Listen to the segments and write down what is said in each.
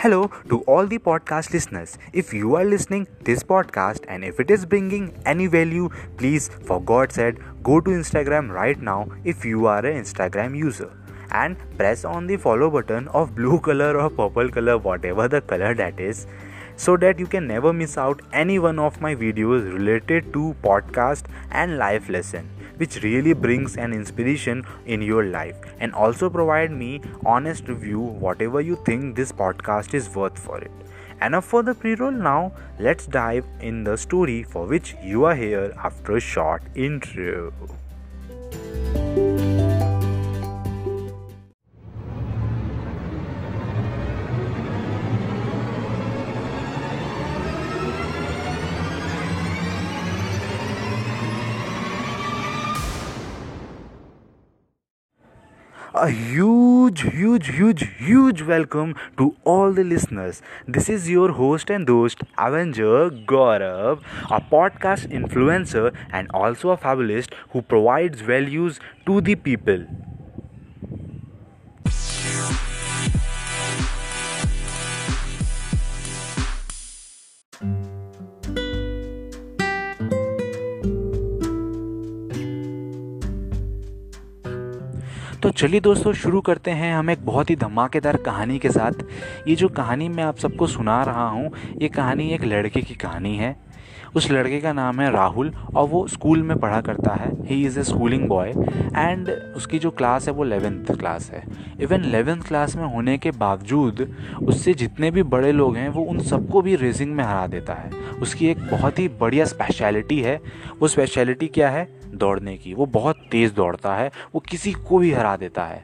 Hello to all the podcast listeners. If you are listening this podcast and if it is bringing any value, please for God said go to Instagram right now if you are an Instagram user and press on the follow button of blue color or purple color whatever the color that is so that you can never miss out any one of my videos related to podcast and life lesson which really brings an inspiration in your life and also provide me honest review whatever you think this podcast is worth for it. Enough for the pre-roll now. Let's dive in the story for which you are here after a short intro A huge, huge, huge, huge welcome to all the listeners. This is your host and host, Avenger Gaurav, a podcast influencer and also a fabulist who provides values to the people. तो चलिए दोस्तों, शुरू करते हैं हम एक बहुत ही धमाकेदार कहानी के साथ। ये जो कहानी मैं आप सबको सुना रहा हूँ, ये कहानी एक लड़के की कहानी है। उस लड़के का नाम है राहुल और वो स्कूल में पढ़ा करता है। He is a schooling boy and उसकी जो क्लास है वो लेवेंथ क्लास है। इवन एलेवेंथ क्लास में होने के बावजूद उससे जितने भी बड़े लोग हैं, वो उन सबको भी रेसिंग में हरा देता है। उसकी एक बहुत ही बढ़िया स्पेशलिटी है। वो स्पेशलिटी क्या है? दौड़ने की। वो बहुत तेज़ दौड़ता है, वो किसी को भी हरा देता है।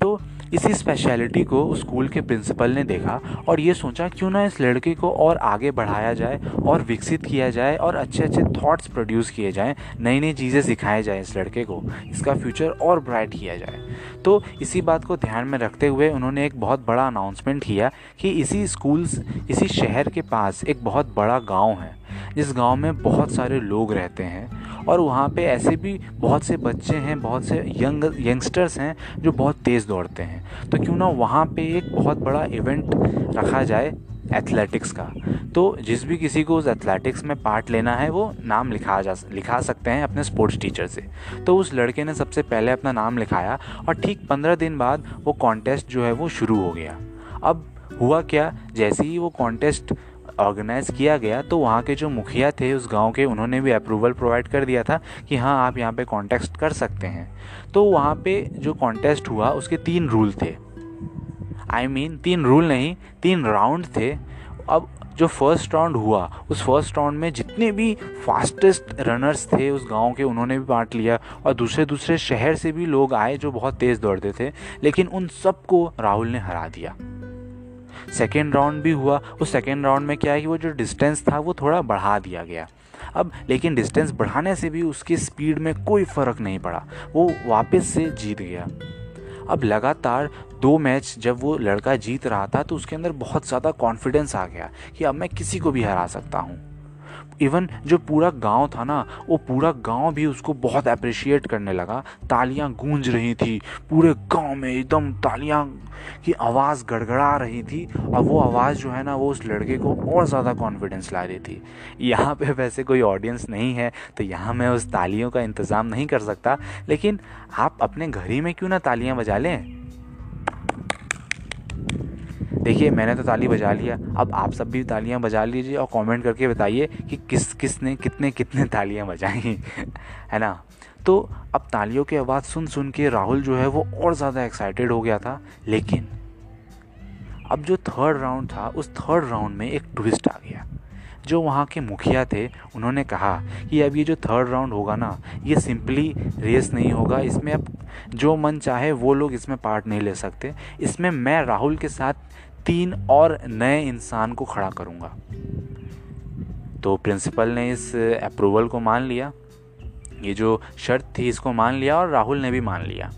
तो इसी स्पेशलिटी को स्कूल के प्रिंसिपल ने देखा और ये सोचा, क्यों ना इस लड़के को और आगे बढ़ाया जाए और विकसित किया जाए और अच्छे अच्छे थॉट्स प्रोड्यूस किए जाएँ नई नई चीज़ें सिखाए जाए इस लड़के को, इसका फ्यूचर और ब्राइट किया जाए। तो इसी बात को ध्यान में रखते हुए उन्होंने एक बहुत बड़ा अनाउंसमेंट किया कि इसी स्कूल इसी शहर के पास एक बहुत बड़ा गाँव है, जिस गाँव में बहुत सारे लोग रहते हैं। और वहाँ पे ऐसे भी बहुत से बच्चे हैं, बहुत से यंग, यंगस्टर्स हैं जो बहुत तेज़ दौड़ते हैं। तो क्यों ना वहाँ पे एक बहुत बड़ा इवेंट रखा जाए एथलेटिक्स का। तो जिस भी किसी को उस एथलेटिक्स में पार्ट लेना है, वो नाम लिखा जा, लिखा सकते हैं अपने स्पोर्ट्स टीचर से। तो उस लड़के ने सबसे पहले अपना नाम लिखाया और ठीक पंद्रह दिन बाद वो कॉन्टेस्ट जो है वो शुरू हो गया। अब हुआ क्या? जैसे ही वो कॉन्टेस्ट ऑर्गेनाइज किया गया तो वहाँ के जो मुखिया थे उस गाँव के उन्होंने भी अप्रूवल प्रोवाइड कर दिया था कि हाँ आप यहाँ पे कॉन्टेस्ट कर सकते हैं। तो वहाँ पे जो कॉन्टेस्ट हुआ उसके तीन रूल थे। आई I मीन mean, तीन रूल नहीं तीन राउंड थे। अब जो फ़र्स्ट राउंड हुआ उस फ़र्स्ट राउंड में जितने भी फास्टेस्ट रनर्स थे उस गाँव के उन्होंने भी पार्ट लिया और दूसरे दूसरे शहर से भी लोग आए जो बहुत तेज़ दौड़ते थे लेकिन उन सबको राहुल ने हरा दिया। सेकेंड राउंड भी हुआ। उस सेकेंड राउंड में क्या है कि वो जो डिस्टेंस था, वो थोड़ा बढ़ा दिया गया। अब, लेकिन डिस्टेंस बढ़ाने से भी उसकी स्पीड में कोई फ़र्क नहीं पड़ा। वो वापस से जीत गया। अब लगातार दो मैच जब वो लड़का जीत रहा था तो उसके अंदर बहुत ज़्यादा कॉन्फिडेंस आ गया कि अब मैं किसी को भी हरा सकता हूँ। इवन जो पूरा गाँव था ना, वो पूरा गाँव भी उसको बहुत अप्रिशिएट करने लगा। तालियाँ गूंज रही थी, पूरे गाँव में एकदम तालियाँ की आवाज़ गड़गड़ा रही थी। और वो आवाज़ जो है ना, वो उस लड़के को और ज़्यादा कॉन्फिडेंस ला रही थी। यहाँ पे वैसे कोई ऑडियंस नहीं है तो यहाँ मैं उस तालियों का इंतज़ाम नहीं कर सकता। लेकिन आप अपने घर ही में क्यों ना तालियाँ बजा लें? देखिए, मैंने तो ताली बजा लिया अब आप सब भी तालियाँ बजा लीजिए और कमेंट करके बताइए कि किस किस ने कितने कितने तालियाँ बजाई, है ना? तो अब तालियों की आवाज़ सुन सुन के राहुल जो है वो और ज़्यादा एक्साइटेड हो गया था। लेकिन अब जो थर्ड राउंड था, उस थर्ड राउंड में एक ट्विस्ट आ गया। जो वहाँ के मुखिया थे, उन्होंने कहा कि अब ये जो थर्ड राउंड होगा ना, ये सिंपली रेस नहीं होगा। इसमें अब जो मन चाहे, वो लोग इसमें पार्ट नहीं ले सकते। इसमें मैं राहुल के साथ तीन और नए इंसान को खड़ा करूँगा। तो प्रिंसिपल ने इस अप्रूवल को मान लिया। ये जो शर्त थी, इसको मान लिया और राहुल ने भी मान लिया।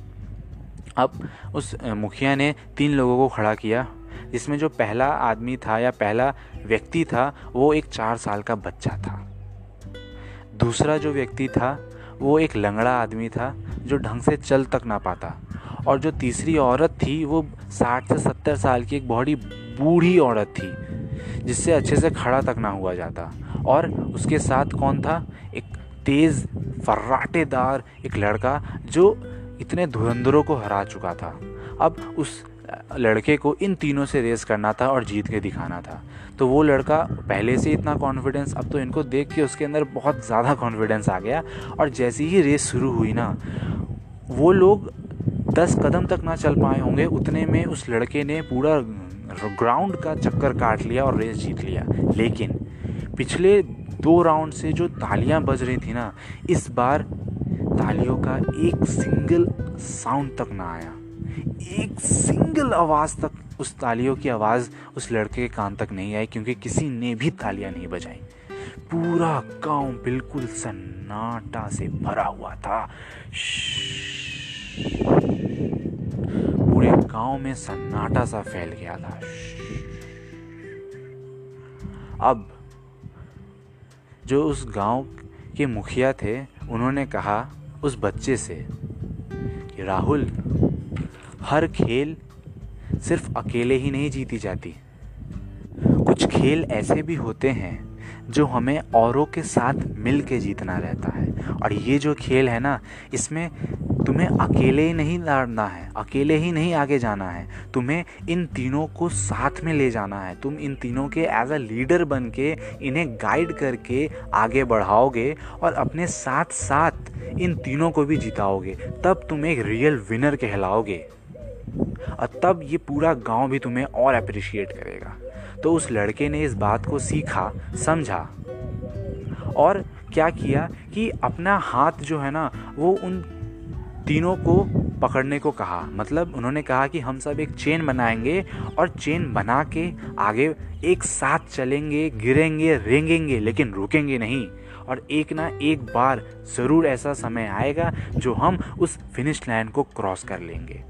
अब उस मुखिया ने तीन लोगों को खड़ा किया। जिसमें जो पहला आदमी था या पहला व्यक्ति था, वो एक चार साल का बच्चा था। दूसरा जो व्यक्ति था, वो एक लंगड़ा आदमी था, जो ढंग से चल तक ना पाता। और जो तीसरी औरत थी, वो साठ से सत्तर साल की एक बड़ी बूढ़ी औरत थी, जिससे अच्छे से खड़ा तक ना हुआ जाता। और उसके साथ कौन था? एक तेज़, फर्राटेदार एक लड़का, जो इतने धुरंधरों को हरा चुका था। अब उस लड़के को इन तीनों से रेस करना था और जीत के दिखाना था। तो वो लड़का पहले से इतना कॉन्फिडेंस अब तो इनको देख के उसके अंदर बहुत ज़्यादा कॉन्फिडेंस आ गया और जैसे ही रेस शुरू हुई ना, वो लोग दस कदम तक ना चल पाए होंगे। उतने में उस लड़के ने पूरा ग्राउंड का चक्कर काट लिया और रेस जीत लिया। लेकिन पिछले दो राउंड से जो तालियाँ बज रही थी ना, इस बार तालियों का एक सिंगल साउंड तक ना आया। एक सिंगल आवाज़ तक, उस तालियों की आवाज़ उस लड़के के कान तक नहीं आई, क्योंकि किसी ने भी तालियाँ नहीं बजाई। पूरा गाँव बिल्कुल सन्नाटा से भरा हुआ था। पूरे गाँव में सन्नाटा सा फैल गया था अब जो उस गाँव के मुखिया थे उन्होंने कहा उस बच्चे से कि राहुल हर खेल सिर्फ़ अकेले ही नहीं जीती जाती। कुछ खेल ऐसे भी होते हैं जो हमें औरों के साथ मिल के जीतना रहता है। और ये जो खेल है ना, इसमें तुम्हें अकेले ही नहीं लड़ना है, अकेले ही नहीं आगे जाना है। तुम्हें इन तीनों को साथ में ले जाना है। तुम इन तीनों के एज अ लीडर बन के इन्हें गाइड करके आगे बढ़ाओगे और अपने साथ साथ इन तीनों को भी जिताओगे। तब तुम एक रियल विनर कहलाओगे। और तब ये पूरा गाँव भी तुम्हें और अप्रिशिएट करेगा। तो उस लड़के ने इस बात को सीखा, समझा और क्या किया कि अपना हाथ जो है ना, वो उन तीनों को पकड़ने को कहा। मतलब उन्होंने कहा कि हम सब एक चेन बनाएँगे और चेन बना के आगे एक साथ चलेंगे, गिरेंगे, रेंगेंगे, लेकिन रुकेंगे नहीं। और एक ना एक बार ज़रूर ऐसा समय आएगा जो हम उस फिनिश लाइन को क्रॉस कर लेंगे।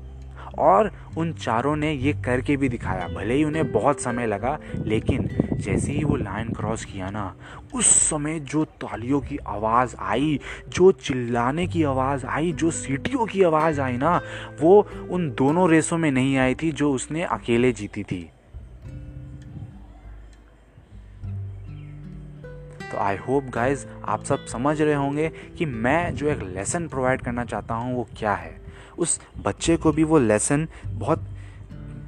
और उन चारों ने ये करके भी दिखाया। भले ही उन्हें बहुत समय लगा, लेकिन जैसे ही वो लाइन क्रॉस किया ना, उस समय जो तालियों की आवाज़ आई, जो चिल्लाने की आवाज़ आई, जो सीटियों की आवाज़ आई ना, वो उन दोनों रेसों में नहीं आई थी जो उसने अकेले जीती थी। तो आई होप गाइज़ आप सब समझ रहे होंगे कि मैं जो एक लेसन प्रोवाइड करना चाहता हूँ, वो क्या है। उस बच्चे को भी वो लेसन बहुत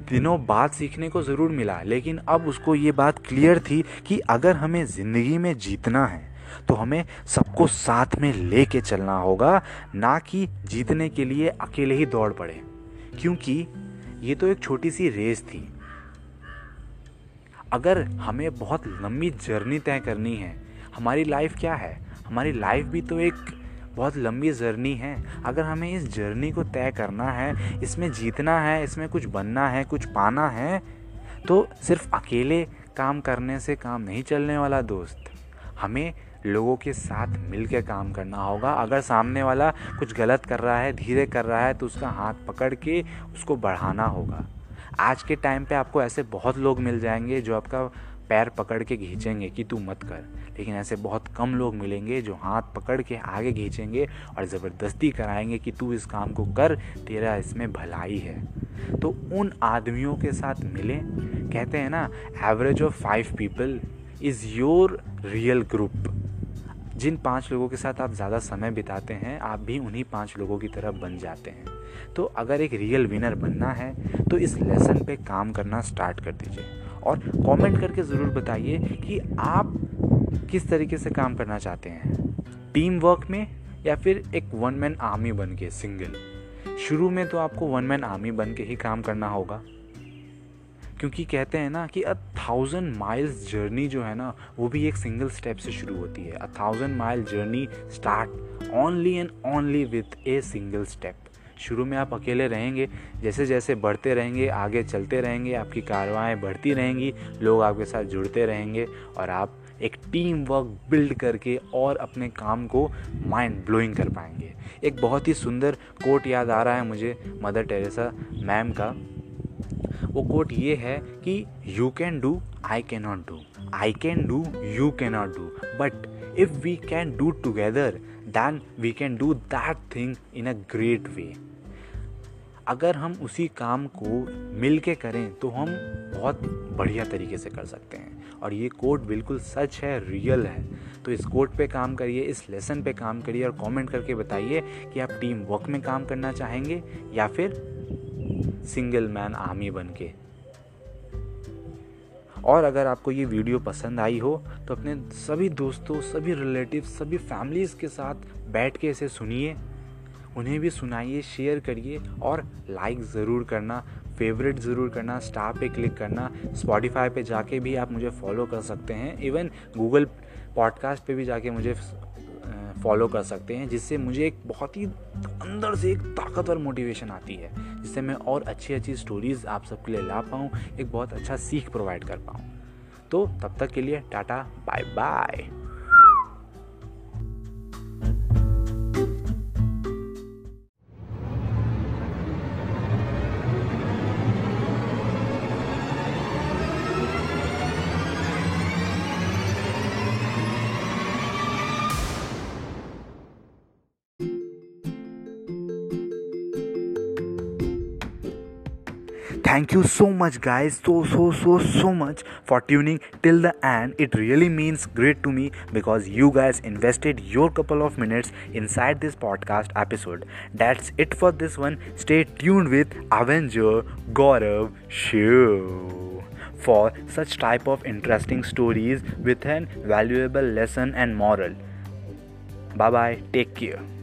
दिनों बाद सीखने को ज़रूर मिला। लेकिन अब उसको ये बात क्लियर थी कि अगर हमें ज़िंदगी में जीतना है तो हमें सबको साथ में लेके चलना होगा, ना कि जीतने के लिए अकेले ही दौड़ पड़े। क्योंकि ये तो एक छोटी सी रेस थी। अगर हमें बहुत लंबी जर्नी तय करनी है, हमारी लाइफ क्या है? हमारी लाइफ भी तो एक बहुत लंबी जर्नी है। अगर हमें इस जर्नी को तय करना है, इसमें जीतना है, इसमें कुछ बनना है, कुछ पाना है तो सिर्फ़ अकेले काम करने से काम नहीं चलने वाला दोस्त। हमें लोगों के साथ मिलकर काम करना होगा। अगर सामने वाला कुछ गलत कर रहा है, धीरे कर रहा है तो उसका हाथ पकड़ के उसको बढ़ाना होगा। आज के टाइम पे आपको ऐसे बहुत लोग मिल जाएँगे जो आपका पैर पकड़ के खींचेंगे कि तू मत कर। लेकिन ऐसे बहुत कम लोग मिलेंगे जो हाथ पकड़ के आगे खींचेंगे और ज़बरदस्ती कराएँगे कि तू इस काम को कर, तेरा इसमें भलाई है। तो उन आदमियों के साथ मिलें। कहते हैं ना average of five people is your real group जिन पाँच लोगों के साथ आप ज़्यादा समय बिताते हैं, आप भी उन्हीं पाँच लोगों की तरह बन जाते हैं। तो अगर एक रियल विनर बनना है तो इस लेसन पे काम करना स्टार्ट कर दीजिए। और कमेंट करके ज़रूर बताइए कि आप किस तरीके से काम करना चाहते हैं। टीम वर्क में या फिर एक वन मैन आर्मी बन के सिंगल शुरू में तो आपको वन मैन आर्मी बन के ही काम करना होगा। क्योंकि कहते हैं ना कि अ थाउज़ेंड माइल्स जर्नी जो है ना, वो भी एक सिंगल स्टेप से शुरू होती है। A thousand mile journey start only and only with a single step शुरू में आप अकेले रहेंगे, जैसे जैसे बढ़ते रहेंगे, आगे चलते रहेंगे, आपकी कार्रवाएँ बढ़ती रहेंगी, लोग आपके साथ जुड़ते रहेंगे और आप एक टीम वर्क बिल्ड करके और अपने काम को माइंड ब्लोइंग कर पाएँगे। एक बहुत ही सुंदर कोट याद आ रहा है मुझे मदर टेरेसा मैम का। वो कोट ये है कि you can do I can not do I can do you can not do but if we can do together then we can do that thing in a great way अगर हम उसी काम को मिल के करें तो हम बहुत बढ़िया तरीके से कर सकते हैं। और ये कोट बिल्कुल सच है, रियल है। तो इस कोट पे काम करिए, इस लेसन पे काम करिए और कमेंट करके बताइए कि आप टीम वर्क में काम करना चाहेंगे या फिर सिंगल मैन आर्मी बन के और अगर आपको ये वीडियो पसंद आई हो तो अपने सभी दोस्तों, सभी रिलेटिव सभी फैमिलीज़ के साथ बैठ के इसे सुनिए। उन्हें भी सुनाइए शेयर करिए और लाइक ज़रूर करना फेवरेट ज़रूर करना स्टार पे क्लिक करना स्पॉटिफाई पे जाके भी आप मुझे फॉलो कर सकते हैं। इवन गूगल पॉडकास्ट पे भी जाके मुझे फॉलो कर सकते हैं, जिससे मुझे एक बहुत ही अंदर से एक ताकतवर मोटिवेशन आती है, जिससे मैं और अच्छी अच्छी स्टोरीज़ आप सबके लिए ला पाऊँ, एक बहुत अच्छा सीख प्रोवाइड कर पाऊँ। तो तब तक के लिए tata bye bye thank you so much guys. So so so so much for tuning till the end. It really means great to me because you guys invested your couple of minutes inside this podcast episode. That's it for this one. Stay tuned with avenger gaurav show for such type of interesting stories with an valuable lesson and moral. Bye bye take care